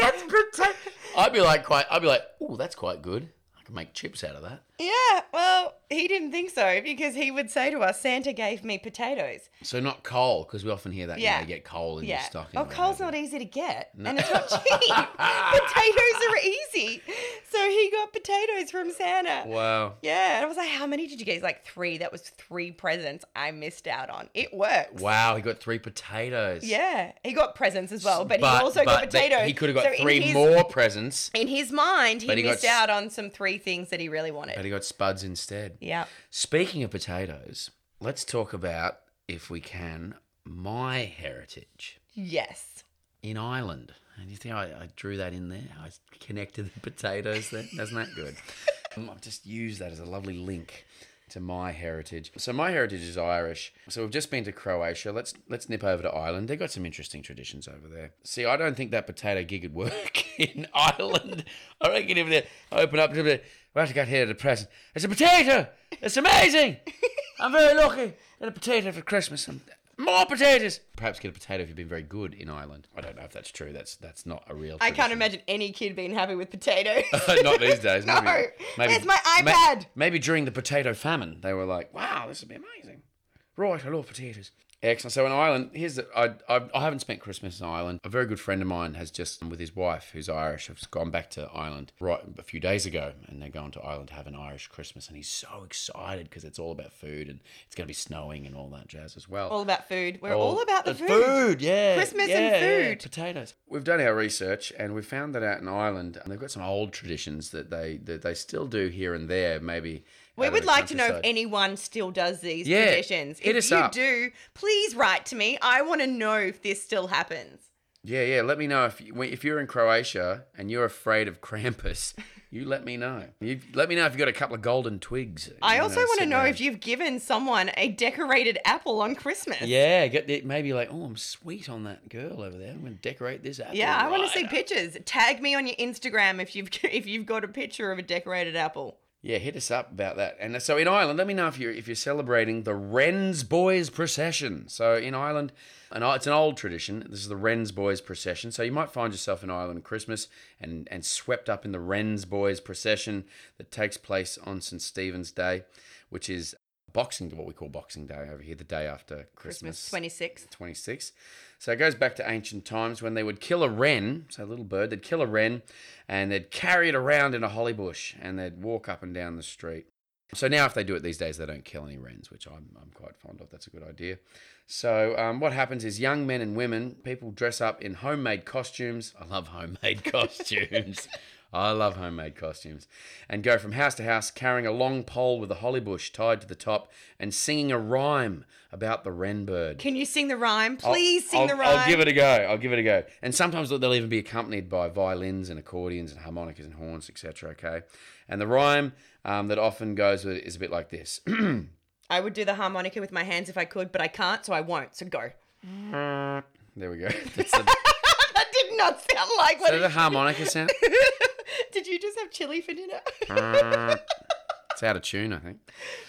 S1: [laughs]
S3: I'd be like quite. I'd be like, oh, that's quite good. I can make chips out of that.
S1: Yeah, well, he didn't think so because he would say to us, Santa gave me potatoes.
S3: So not coal, because we often hear that. Yeah. You get coal in your
S1: Yeah.
S3: stocking.
S1: Oh,
S3: or
S1: coal's not easy to get. And it's not [laughs] cheap. [laughs] potatoes are easy. So he got potatoes from Santa.
S3: Wow.
S1: Yeah. And I was like, how many did you get? He's like, three. That was three presents I missed out on. It works.
S3: Wow, he got three potatoes.
S1: Yeah. He got presents as well, but, he also got
S3: but they-
S1: potatoes.
S3: He could have got
S1: So
S3: three
S1: his-
S3: more presents,
S1: In his mind, he,
S3: he
S1: missed
S3: s-
S1: out on some three things that he really wanted.
S3: He got spuds instead.
S1: yeah.
S3: Speaking of potatoes, let's talk about, if we can, my heritage
S1: Yes.
S3: in Ireland. And you think I, I drew that in there? I connected the potatoes there. Isn't that good? Um, [laughs] I've just used that as a lovely link to my heritage. So my heritage is Irish. So we've just been to Croatia. Let's let's nip over to Ireland. They've got some interesting traditions over there. See, I don't think that potato gig would work [laughs] in Ireland. I reckon if they open up to the right, I got here to the present. It's a potato. It's amazing. I'm very lucky. Got a potato for Christmas. I'm more potatoes. Perhaps get a potato if you've been very good in Ireland. I don't know if that's true. That's that's not a real.
S1: I can't
S3: tradition.
S1: imagine any kid being happy with potatoes. [laughs]
S3: not these days. [laughs]
S1: No.
S3: Maybe,
S1: Where's my
S3: ma-
S1: iPad?
S3: maybe during the potato famine, they were like, "Wow, this would be amazing." Right, I love potatoes. Excellent. So in Ireland, here's the, I, I I haven't spent Christmas in Ireland. A very good friend of mine has just with his wife, who's Irish, has gone back to Ireland right a few days ago, and they're going to Ireland to have an Irish Christmas, and he's so excited because it's all about food and it's going to be snowing and all that jazz as well.
S1: all about food. We're all, about the
S3: Uh,
S1: food.
S3: yeah.
S1: Christmas
S3: yeah,
S1: and
S3: yeah,
S1: food.
S3: potatoes. We've done our research and we found that out in Ireland, and they've got some old traditions that they that they still do here and there. Maybe
S1: We would like to know if anyone still does these
S3: Yeah,
S1: traditions.
S3: hit
S1: if
S3: us
S1: you
S3: up.
S1: do, please write to me. I want to know if this still happens.
S3: Yeah, yeah. Let me know if you, if you're in Croatia and you're afraid of Krampus. [laughs] You let me know. You let me know if you got a couple of golden twigs.
S1: I also want to know
S3: around.
S1: if you've given someone a decorated apple on Christmas.
S3: Yeah, get the, maybe like, oh, I'm sweet on that girl over there. I'm gonna decorate this apple.
S1: Yeah, I want to see pictures. Tag me on your Instagram if you've [laughs] if you've got a picture of a decorated apple.
S3: Yeah, hit us up about that. And so in Ireland, let me know if you're if you're celebrating the Wren's Boys procession. So in Ireland, and it's an old tradition. This is the Wren's Boys procession. So you might find yourself in Ireland Christmas and and swept up in the Wren's Boys procession that takes place on St Stephen's Day, which is Boxing what we call Boxing Day over here, the day after
S1: Christmas.
S3: Christmas
S1: 26th.
S3: 26th. So it goes back to ancient times when they would kill a wren, so a little bird, they'd kill a wren and they'd carry it around in a holly bush and they'd walk up and down the street. So now, if they do it these days, they don't kill any wrens, which I'm, I'm quite fond of. That's a good idea. So, um, what happens is young men and women, people dress up in homemade costumes. I love homemade [laughs] costumes. I love homemade costumes. And go from house to house carrying a long pole with a holly bush tied to the top and singing a rhyme about the wren bird.
S1: Can you sing the rhyme?
S3: I'll-
S1: Please sing
S3: I'll,
S1: the rhyme.
S3: I'll give it a go. I'll give it a go. And sometimes they'll even be accompanied by violins and accordions and harmonicas and horns, etc. Okay. And the rhyme um, that often goes with it is a bit like this. [clears throat]
S1: I would do the harmonica with my hands if I could, but I can't, so I won't. So go.
S3: there we go. [laughs] The, [laughs]
S1: that did not sound like what
S3: so the harmonica sound. [laughs]
S1: You have chili for dinner?
S3: Uh, [laughs] it's out of tune, I think.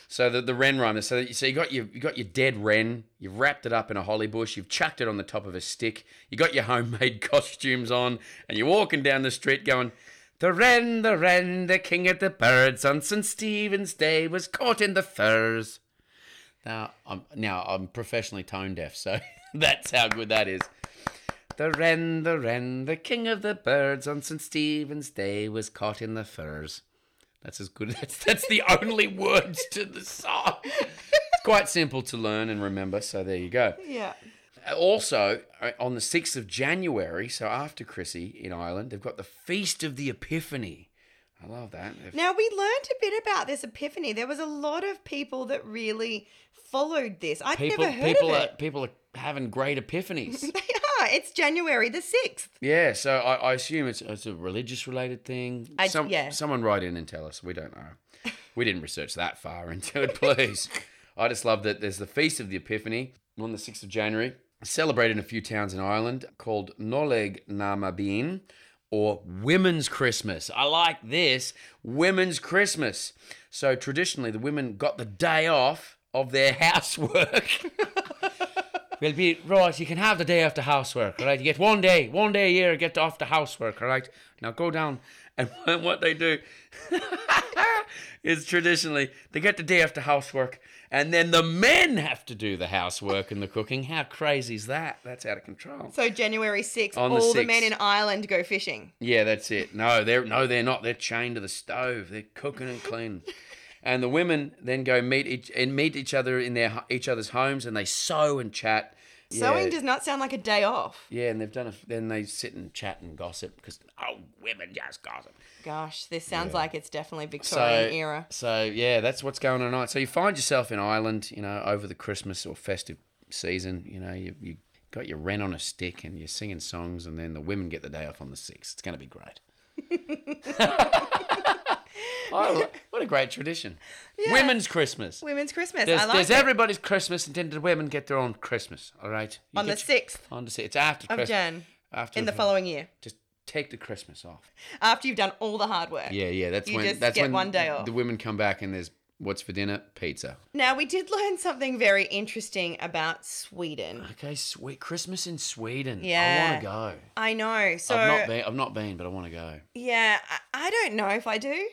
S3: So the, the wren rhyme. So so you got your you got your dead wren. You've wrapped it up in a holly bush. You've chucked it on the top of a stick. You got your homemade [laughs] costumes on, and you're walking down the street going. The wren, the wren, the king of the birds, on St Stephen's Day was caught in the furs. Now I'm now I'm professionally tone deaf, so [laughs] that's how good that is. The wren, the wren, the king of the birds, on St Stephen's Day was caught in the furs. That's as good. [laughs] That's that's the only words to the song. It's quite simple to learn and remember. So there you go.
S1: yeah.
S3: Also, uh, on the sixth of January, so after Chrissy in Ireland, they've got the Feast of the Epiphany. I love that. They've-
S1: Now we learned a bit about this epiphany. There was a lot of people that really followed this. I'd
S3: people,
S1: never heard
S3: people
S1: of
S3: are
S1: it.
S3: people are having great epiphanies. [laughs]
S1: They are. It's January the sixth.
S3: yeah, so I, I assume it's it's a religious related thing.
S1: I-
S3: Some,
S1: yeah.
S3: Someone write in and tell us. We don't know. We didn't research that far into it, please. [laughs] I just love that there's the Feast of the Epiphany on the 6th of January, celebrated in a few towns in Ireland, called Noleg Namabin, or Women's Christmas. I like this. Women's Christmas. So traditionally, the women got the day off of their [laughs] housework. We'll be right. You can have the day after housework, all right? You get one day, one day a year, get off the housework, all right? Now go down, and [laughs] what they do [laughs] is traditionally they get the day after housework, and then the men have to do the housework and the cooking. How crazy is that? That's out of control.
S1: So January sixth,
S3: On the
S1: all the men in Ireland go fishing.
S3: Yeah, that's it. No, they're no, they're not. They're chained to the stove. They're cooking and cleaning. And the women then go meet each and meet each other in their each other's homes, and they sew and chat.
S1: Sewing
S3: Yeah.
S1: does not sound like a day off.
S3: Yeah, and they've done a. Then they sit and chat and gossip because oh, women just gossip.
S1: Gosh, this sounds like it's definitely
S3: So,
S1: Victorian era.
S3: so yeah, that's what's going on. Tonight. So you find yourself in Ireland, you know, over the Christmas or festive season. You know, you you got your wren on a stick and you're singing songs, and then the women get the day off on the sixth. It's going to be great. [laughs] oh, what a great tradition! [laughs] Women's Christmas.
S1: Women's Christmas.
S3: There's,
S1: I like
S3: there's
S1: it.
S3: everybody's Christmas, and then the women get their own Christmas. All right, You
S1: on the sixth
S3: On the sixth. It's after
S1: of
S3: Christmas.
S1: Jan
S3: After
S1: in the following year,
S3: Just take the Christmas off.
S1: after you've done all the hard work.
S3: Yeah, yeah. That's
S1: You
S3: when
S1: just
S3: that's
S1: get
S3: when
S1: one day off.
S3: the women come back and there's What's for dinner? Pizza.
S1: Now, we did learn something very interesting about Sweden.
S3: Okay, sweet Christmas in Sweden.
S1: Yeah, I
S3: want to go.
S1: I know. So,
S3: I've not been. I've not been, but I want to go.
S1: yeah, I, I don't know if I do.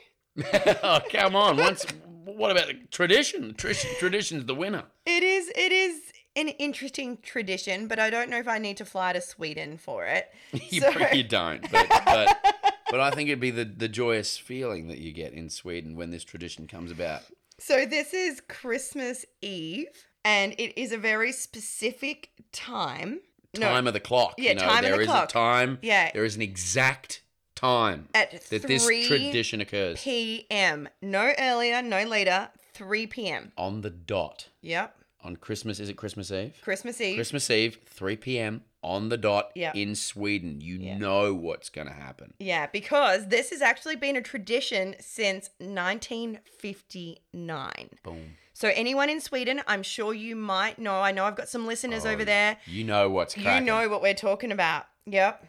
S1: [laughs]
S3: oh, come on. Once. What about the tradition? Tradition tradition's the winner.
S1: It is. It is an interesting tradition, but I don't know if I need to fly to Sweden for it. [laughs]
S3: you,
S1: So-
S3: you don't, but, but but I think it'd be the, the joyous feeling that you get in Sweden when this tradition comes about.
S1: So this is Christmas Eve, and it is a very specific time.
S3: Time of the clock.
S1: Yeah,
S3: you know,
S1: time of the
S3: is
S1: clock.
S3: a time.
S1: Yeah.
S3: There is an exact time
S1: at
S3: that this tradition occurs
S1: p.m. No earlier, no later. 3 p.m.
S3: on the dot
S1: Yep.
S3: on Christmas. Is it Christmas Eve?
S1: Christmas Eve.
S3: Christmas Eve, 3 p.m. on the dot
S1: Yeah.
S3: in Sweden. You
S1: Yeah.
S3: know what's going to happen.
S1: Yeah, because this has actually been a tradition since 1959.
S3: Boom.
S1: So anyone in Sweden, I'm sure you might know. I know I've got some listeners over oh, there.
S3: You know what's
S1: You know what we're talking about. Yep.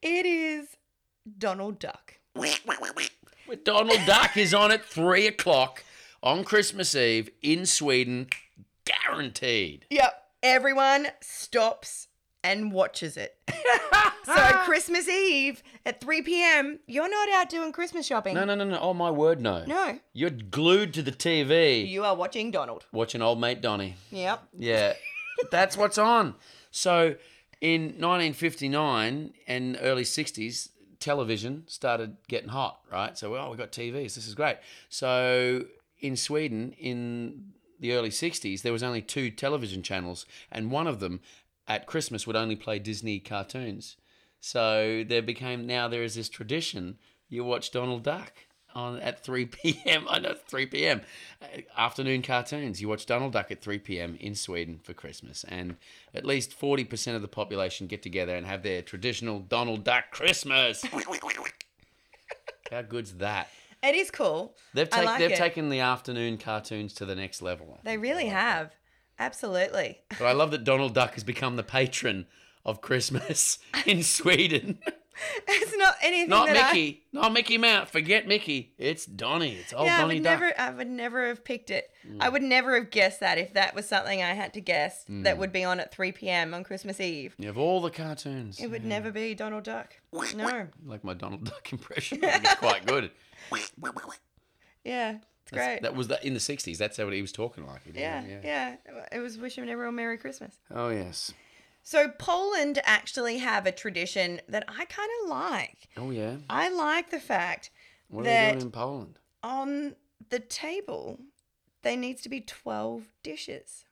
S1: It is Donald Duck.
S3: Donald Duck is on at 3 o'clock on Christmas Eve in Sweden. Guaranteed.
S1: Yep. Everyone stops and watches it. [laughs] so [laughs] Christmas Eve at 3 p.m., you're not out doing Christmas shopping.
S3: No, no, no, no. Oh, my word, no.
S1: No.
S3: You're glued to the TV
S1: You are watching Donald.
S3: watching old mate Donny.
S1: Yep.
S3: Yeah, that's what's on. So, in 1959 and early 60s, television started getting hot, right? So, oh, we've got TVs. This is great. So, in Sweden, in the early 60s, there was only two television channels, and one of them at Christmas would only play Disney cartoons. So there became now there is this tradition. You watch Donald Duck on at 3 [laughs] p.m. I know it's 3 p.m. Uh, afternoon cartoons. You watch Donald Duck at 3 p.m. in Sweden for Christmas, and at least 40% of the population get together and have their traditional Donald Duck Christmas. [laughs] How good's that?
S1: It is cool.
S3: They've,
S1: I
S3: take,
S1: like
S3: they've
S1: it.
S3: taken the afternoon cartoons to the next level.
S1: They really have. Absolutely.
S3: But I love that Donald Duck has become the patron of Christmas [laughs] in Sweden. [laughs]
S1: It's not anything
S3: Not
S1: that
S3: Mickey. Not Mickey Mouse. Forget Mickey. It's Donny. It's
S1: I.
S3: old
S1: Yeah, I
S3: Donny
S1: would
S3: Duck. Mm.
S1: never. I would never have picked it. I would never have guessed that if that was something I had to guess that would be on at 3 p.m. on Christmas Eve.
S3: You have all the cartoons.
S1: It would never be Donald Duck. [laughs] No.
S3: Like my Donald Duck [laughs] impression. It's quite good.
S1: Yeah, it's
S3: That's-
S1: great.
S3: That was the, in the 60s. That's how he was talking like.
S1: yeah, yeah, It was wishing everyone Merry Christmas.
S3: Oh, yes.
S1: So Poland actually have a tradition that I kind of like.
S3: Oh, yeah.
S1: I like the fact
S3: What are
S1: that
S3: they doing in Poland?
S1: on the table there needs to be 12 dishes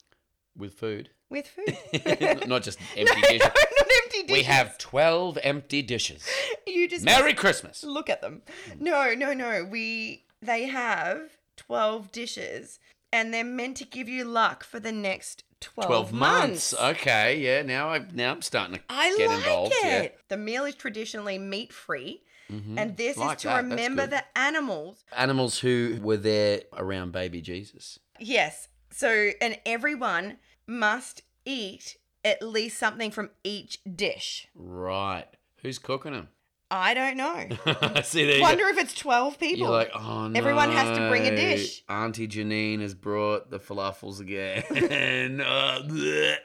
S3: With food?
S1: with [laughs] food.
S3: Not just [laughs] empty
S1: no, [laughs]
S3: dishes.
S1: not empty dishes.
S3: We have 12 empty dishes.
S1: you just
S3: Merry Christmas.
S1: look at them. No, no, no. We they have 12 dishes and they're meant to give you luck for the next 12,
S3: 12 months. Okay, yeah. Now, I, now I'm starting to
S1: I
S3: get
S1: like
S3: involved.
S1: it.
S3: Yeah.
S1: The meal is traditionally meat free,
S3: Mhm.
S1: and this
S3: Like
S1: is to
S3: that,
S1: remember the animals.
S3: Animals who were there around baby Jesus.
S1: Yes. So, and everyone must eat at least something from each dish.
S3: Right. Who's cooking them?
S1: I don't know. [laughs]
S3: See, there
S1: Wonder if it's 12 people.
S3: You're like, oh no.
S1: Everyone has to bring a dish.
S3: Auntie Janine has brought the falafels again. [laughs] [laughs] Uh, bleh.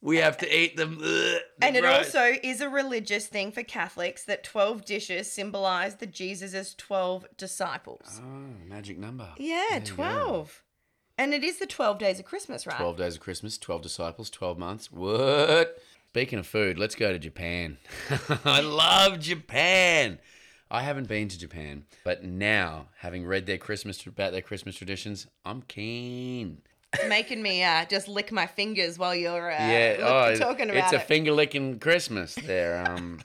S3: we have to eat them.
S1: and it also is a religious thing for Catholics that 12 dishes symbolize the Jesus' 12 disciples.
S3: Oh, magic number.
S1: yeah,
S3: There
S1: 12. And it is the 12 days of Christmas, right?
S3: 12 days of Christmas, 12 disciples, 12 months. What? Speaking of food, let's go to Japan. [laughs] I love Japan. I haven't been to Japan, but now, having read their Christmas about their Christmas traditions, I'm keen.
S1: It's making me uh, just lick my fingers while you're uh,
S3: yeah,
S1: look-
S3: oh,
S1: talking about it.
S3: it's a
S1: it.
S3: finger licking Christmas there. Um,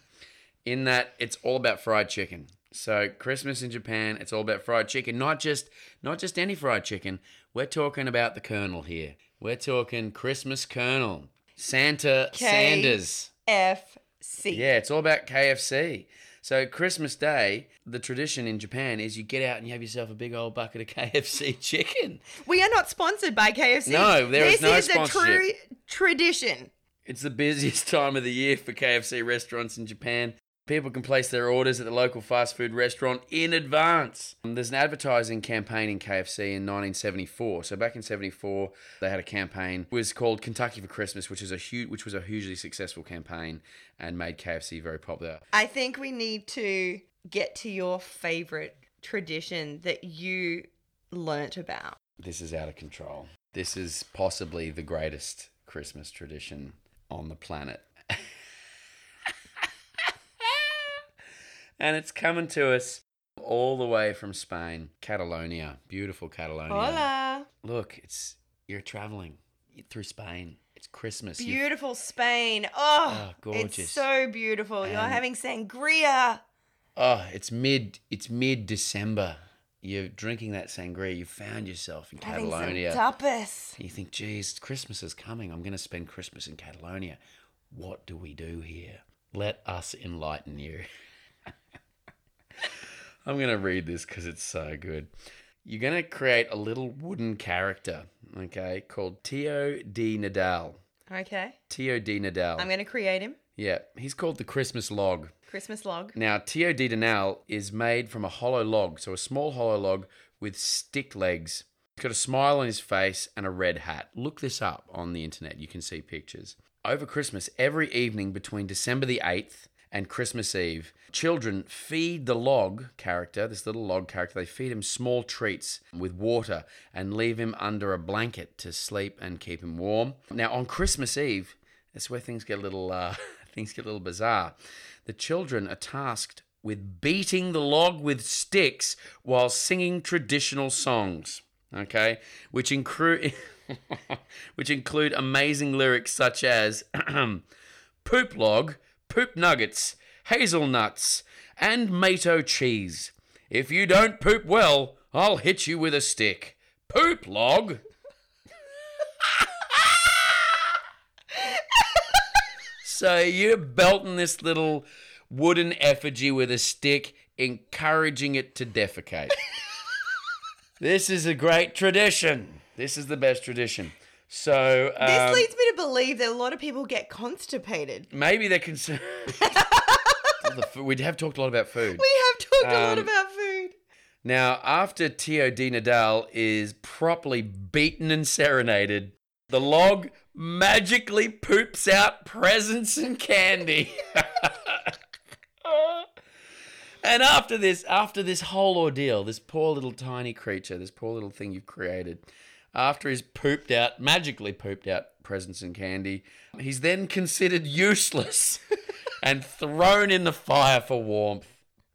S3: in that it's all about fried chicken. So Christmas in Japan, it's all about fried chicken. Not just not just any fried chicken. We're talking about the Colonel here. We're talking Christmas Colonel, Santa
S1: K-
S3: Sanders.
S1: FC.
S3: Yeah, it's all about KFC. So Christmas Day, the tradition in Japan is you get out and you have yourself a big old bucket of [laughs] KFC chicken.
S1: We are not sponsored by KFC.
S3: No, there is
S1: this
S3: no
S1: is the true tradition.
S3: It's the busiest [laughs] time of the year for KFC restaurants in Japan. People can place their orders at the local fast food restaurant in advance. Um, There's an advertising campaign in KFC in 1974. So back in 74, they had a campaign. It was called Kentucky for Christmas, which is a huge, which was a hugely successful campaign and made KFC very popular.
S1: I think we need to get to your favorite tradition that you learnt about.
S3: This is out of control. This is possibly the greatest Christmas tradition on the planet. [laughs] and it's coming to us all the way from Spain, Catalonia, beautiful Catalonia.
S1: Hola.
S3: Look, it's you're traveling through Spain. It's Christmas. You-
S1: Beautiful Spain. Oh,
S3: Oh, gorgeous.
S1: It's so beautiful. You're having sangria.
S3: oh, it's mid. It's mid December. You're drinking that sangria. You found yourself in
S1: Having some
S3: Catalonia.
S1: tapas.
S3: You think, geez, Christmas is coming. I'm going to spend Christmas in Catalonia. What do we do here? Let us enlighten you. [laughs] I'm going to read this because it's so good. You're going to create a little wooden character, okay, called Tio de Nadal.
S1: Okay.
S3: Tio de Nadal.
S1: I'm going to create him.
S3: yeah, he's called the Christmas log.
S1: Christmas log.
S3: Now, Tio Di Danal is made from a hollow log, so a small hollow log with stick legs. He's got a smile on his face and a red hat. Look this up on the internet. You can see pictures. Over Christmas, every evening between December the 8th and Christmas Eve, children feed the log character, this little log character, they feed him small treats with water and leave him under a blanket to sleep and keep him warm. Now, on Christmas Eve, that's where things get a little uh, [laughs] things get a little bizarre. The children are tasked with beating the log with sticks while singing traditional songs. Okay, which include [laughs] which include amazing lyrics such as [clears throat] "Poop log, poop nuggets, hazelnuts, and mato cheese. If you don't poop well, I'll hit you with a stick. Poop log." [laughs] So you're belting this little wooden effigy with a stick, encouraging it to defecate. [laughs] this is a great tradition. This is the best tradition. So
S1: This
S3: um,
S1: leads me to believe that a lot of people get constipated.
S3: maybe they're concerned. [laughs] we have talked a lot about food.
S1: We have talked a lot
S3: Um,
S1: about food.
S3: Now, after Tio de Nadal is properly beaten and serenaded, the log magically poops out presents and candy. [laughs] and after this, after this whole ordeal, this poor little tiny creature, this poor little thing you've created, after he's pooped out, magically pooped out presents and candy, he's then considered useless [laughs] and thrown in the fire for warmth.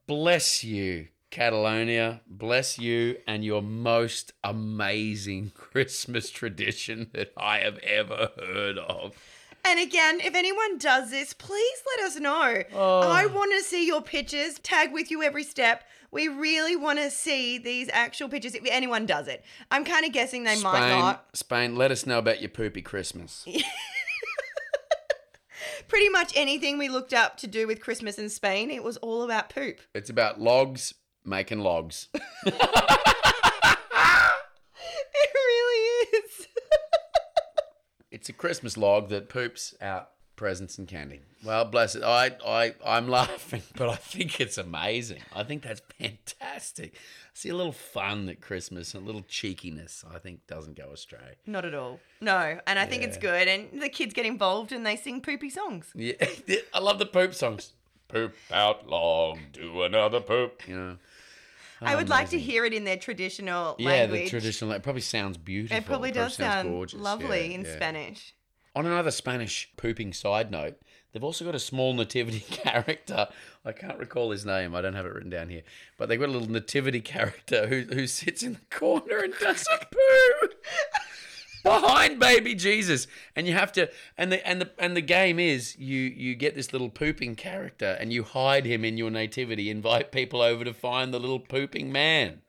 S3: Bless you, Catalonia. Bless you and your most amazing [laughs] Christmas tradition that I have ever heard of.
S1: And again, if anyone does this, please let us know.
S3: Oh.
S1: I want to see your pictures. Tag with you every step. We really want to see these actual pictures if anyone does it. I'm kind of guessing they might
S3: Spain,
S1: not.
S3: Spain, let us know about your poopy Christmas. [laughs]
S1: Pretty much anything we looked up to do with Christmas in Spain, it was all about poop.
S3: It's about logs making logs. [laughs]
S1: It really is. [laughs]
S3: It's a Christmas log that poops out presents and candy. Well, bless it. I, I, I'm [laughs] laughing, but I think it's amazing. I think that's fantastic. I see a little fun at Christmas, and a little cheekiness. I think doesn't go astray.
S1: Not at all. No, and I think it's good. And the kids get involved and they sing poopy songs. [laughs]
S3: Yeah, I love the poop songs.
S2: Poop out long, do another poop.
S3: You know.
S1: I would like to
S3: amazing.
S1: hear it in their traditional
S3: Yeah,
S1: language.
S3: the traditional. It probably sounds beautiful.
S1: It probably does sound
S3: gorgeous.
S1: lovely
S3: Yeah,
S1: in
S3: yeah.
S1: Spanish.
S3: On another Spanish pooping side note, they've also got a small nativity [laughs] character. I can't recall his name. I don't have it written down here. But they've got a little nativity character who, who sits in the corner and does a [laughs] poo behind baby Jesus. And you have to and the and the and the game is you you get this little pooping character and you hide him in your nativity, invite people over to find the little pooping man.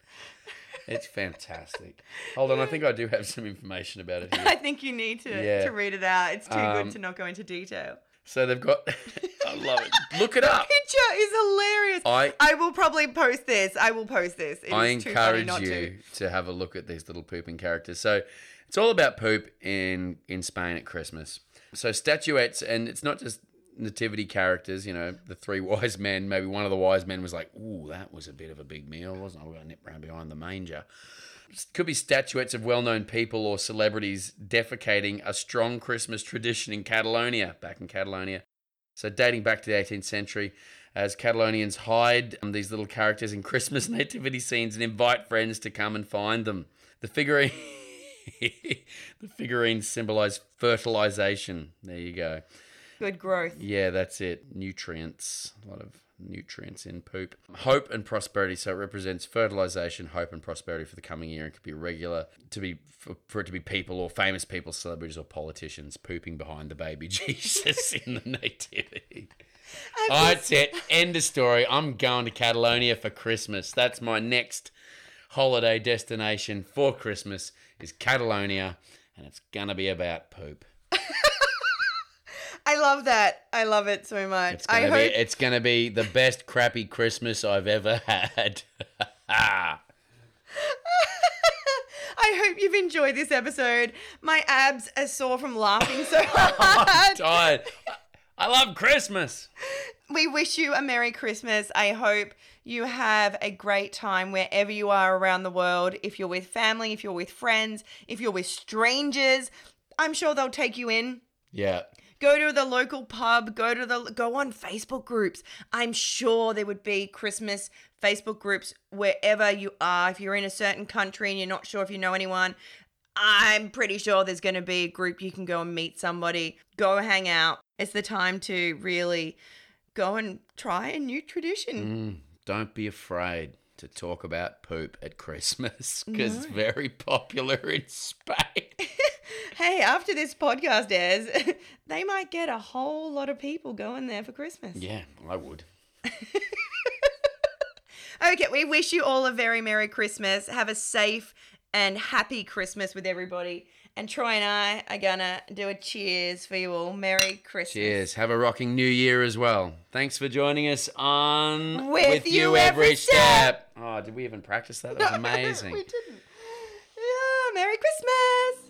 S3: It's fantastic. Hold on, I think I do have some information about it here. [laughs]
S1: I think you need to,
S3: Yeah.
S1: to read it out. It's too
S3: Um,
S1: good to not go into detail.
S3: So they've got. [laughs] I love it. Look it up.
S1: The picture is hilarious.
S3: I
S1: I will probably post this. I will post this. It
S3: I
S1: is too funny
S3: encourage you
S1: to.
S3: to. have a look at these little pooping characters. So it's all about poop in in Spain at Christmas. So statuettes, and it's not just nativity characters, you know, the three [laughs] wise men, maybe one of the wise men was like, "Ooh, that was a bit of a big meal, wasn't it? We're going to nip around behind the manger." Could be statuettes of well-known people or celebrities defecating a strong Christmas tradition in Catalonia, back in Catalonia. So dating back to the 18th century, as Catalonians hide um, these little characters in Christmas [laughs] nativity scenes and invite friends to come and find them. The figurine, [laughs] the figurines symbolize fertilization. There you go.
S1: Good growth.
S3: Yeah, that's it. Nutrients. A lot of nutrients in poop. Hope and prosperity. So it represents fertilization, hope, and prosperity for the coming year. It could be regular to be for, it to be people or famous people, celebrities or politicians pooping behind the baby [laughs] Jesus in the nativity. Oh, that's it. End of story. I'm going to Catalonia for Christmas. That's my next holiday destination for Christmas is Catalonia, and it's gonna be about poop.
S1: I love that. I love it so much.
S3: It's
S1: I
S3: gonna
S1: hope
S3: be it's gonna be the best crappy Christmas I've ever [laughs] had. [laughs]
S1: I hope you've enjoyed this episode. My abs are sore from laughing so [laughs] hard.
S3: Tired. I love Christmas.
S1: we wish you a Merry Christmas. I hope you have a great time wherever you are around the world. If you're with family, if you're with friends, if you're with strangers, I'm sure they'll take you in.
S3: Yeah.
S1: Go to the local pub, go to the go on Facebook groups. I'm sure there would be Christmas Facebook groups wherever you are. If you're in a certain country and you're not sure if you know anyone, I'm pretty sure there's going to be a group you can go and meet somebody, go hang out. It's the time to really go and try a new tradition.
S3: Mm, don't be afraid to talk about poop at Christmas [laughs] because it's very popular in Spain. [laughs]
S1: Hey, after this podcast airs, [laughs] they might get a whole lot of people going there for Christmas.
S3: yeah, I would. [laughs]
S1: Okay, we wish you all a very Merry Christmas. Have a safe and happy Christmas with everybody. And Troy and I are gonna do a cheers for you all. Merry Christmas.
S3: Cheers. Have a rocking new year as well. Thanks for joining us on
S1: With You Every Step.
S3: Oh, did we even practice that? That was [laughs] amazing.
S1: we didn't. Yeah, Merry Christmas.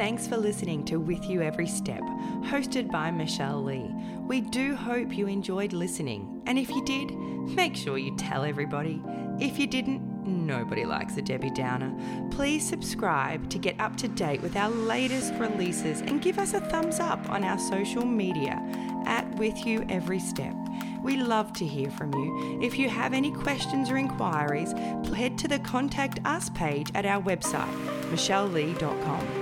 S1: Thanks for listening to With You Every Step, hosted by Michelle Lee. We do hope you enjoyed listening, and if you did, make sure you tell everybody. If you didn't, nobody likes a Debbie Downer. Please subscribe to get up to date with our latest releases and give us a thumbs up on our social media at With You Every Step. We love to hear from you. If you have any questions or inquiries, head to the Contact Us page at our website, michellelee.com.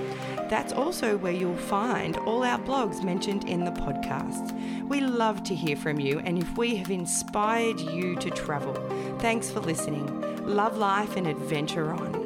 S1: That's also where you'll find all our blogs mentioned in the podcasts. We love to hear from you, and if we have inspired you to travel, thanks for listening. Love life and adventure on.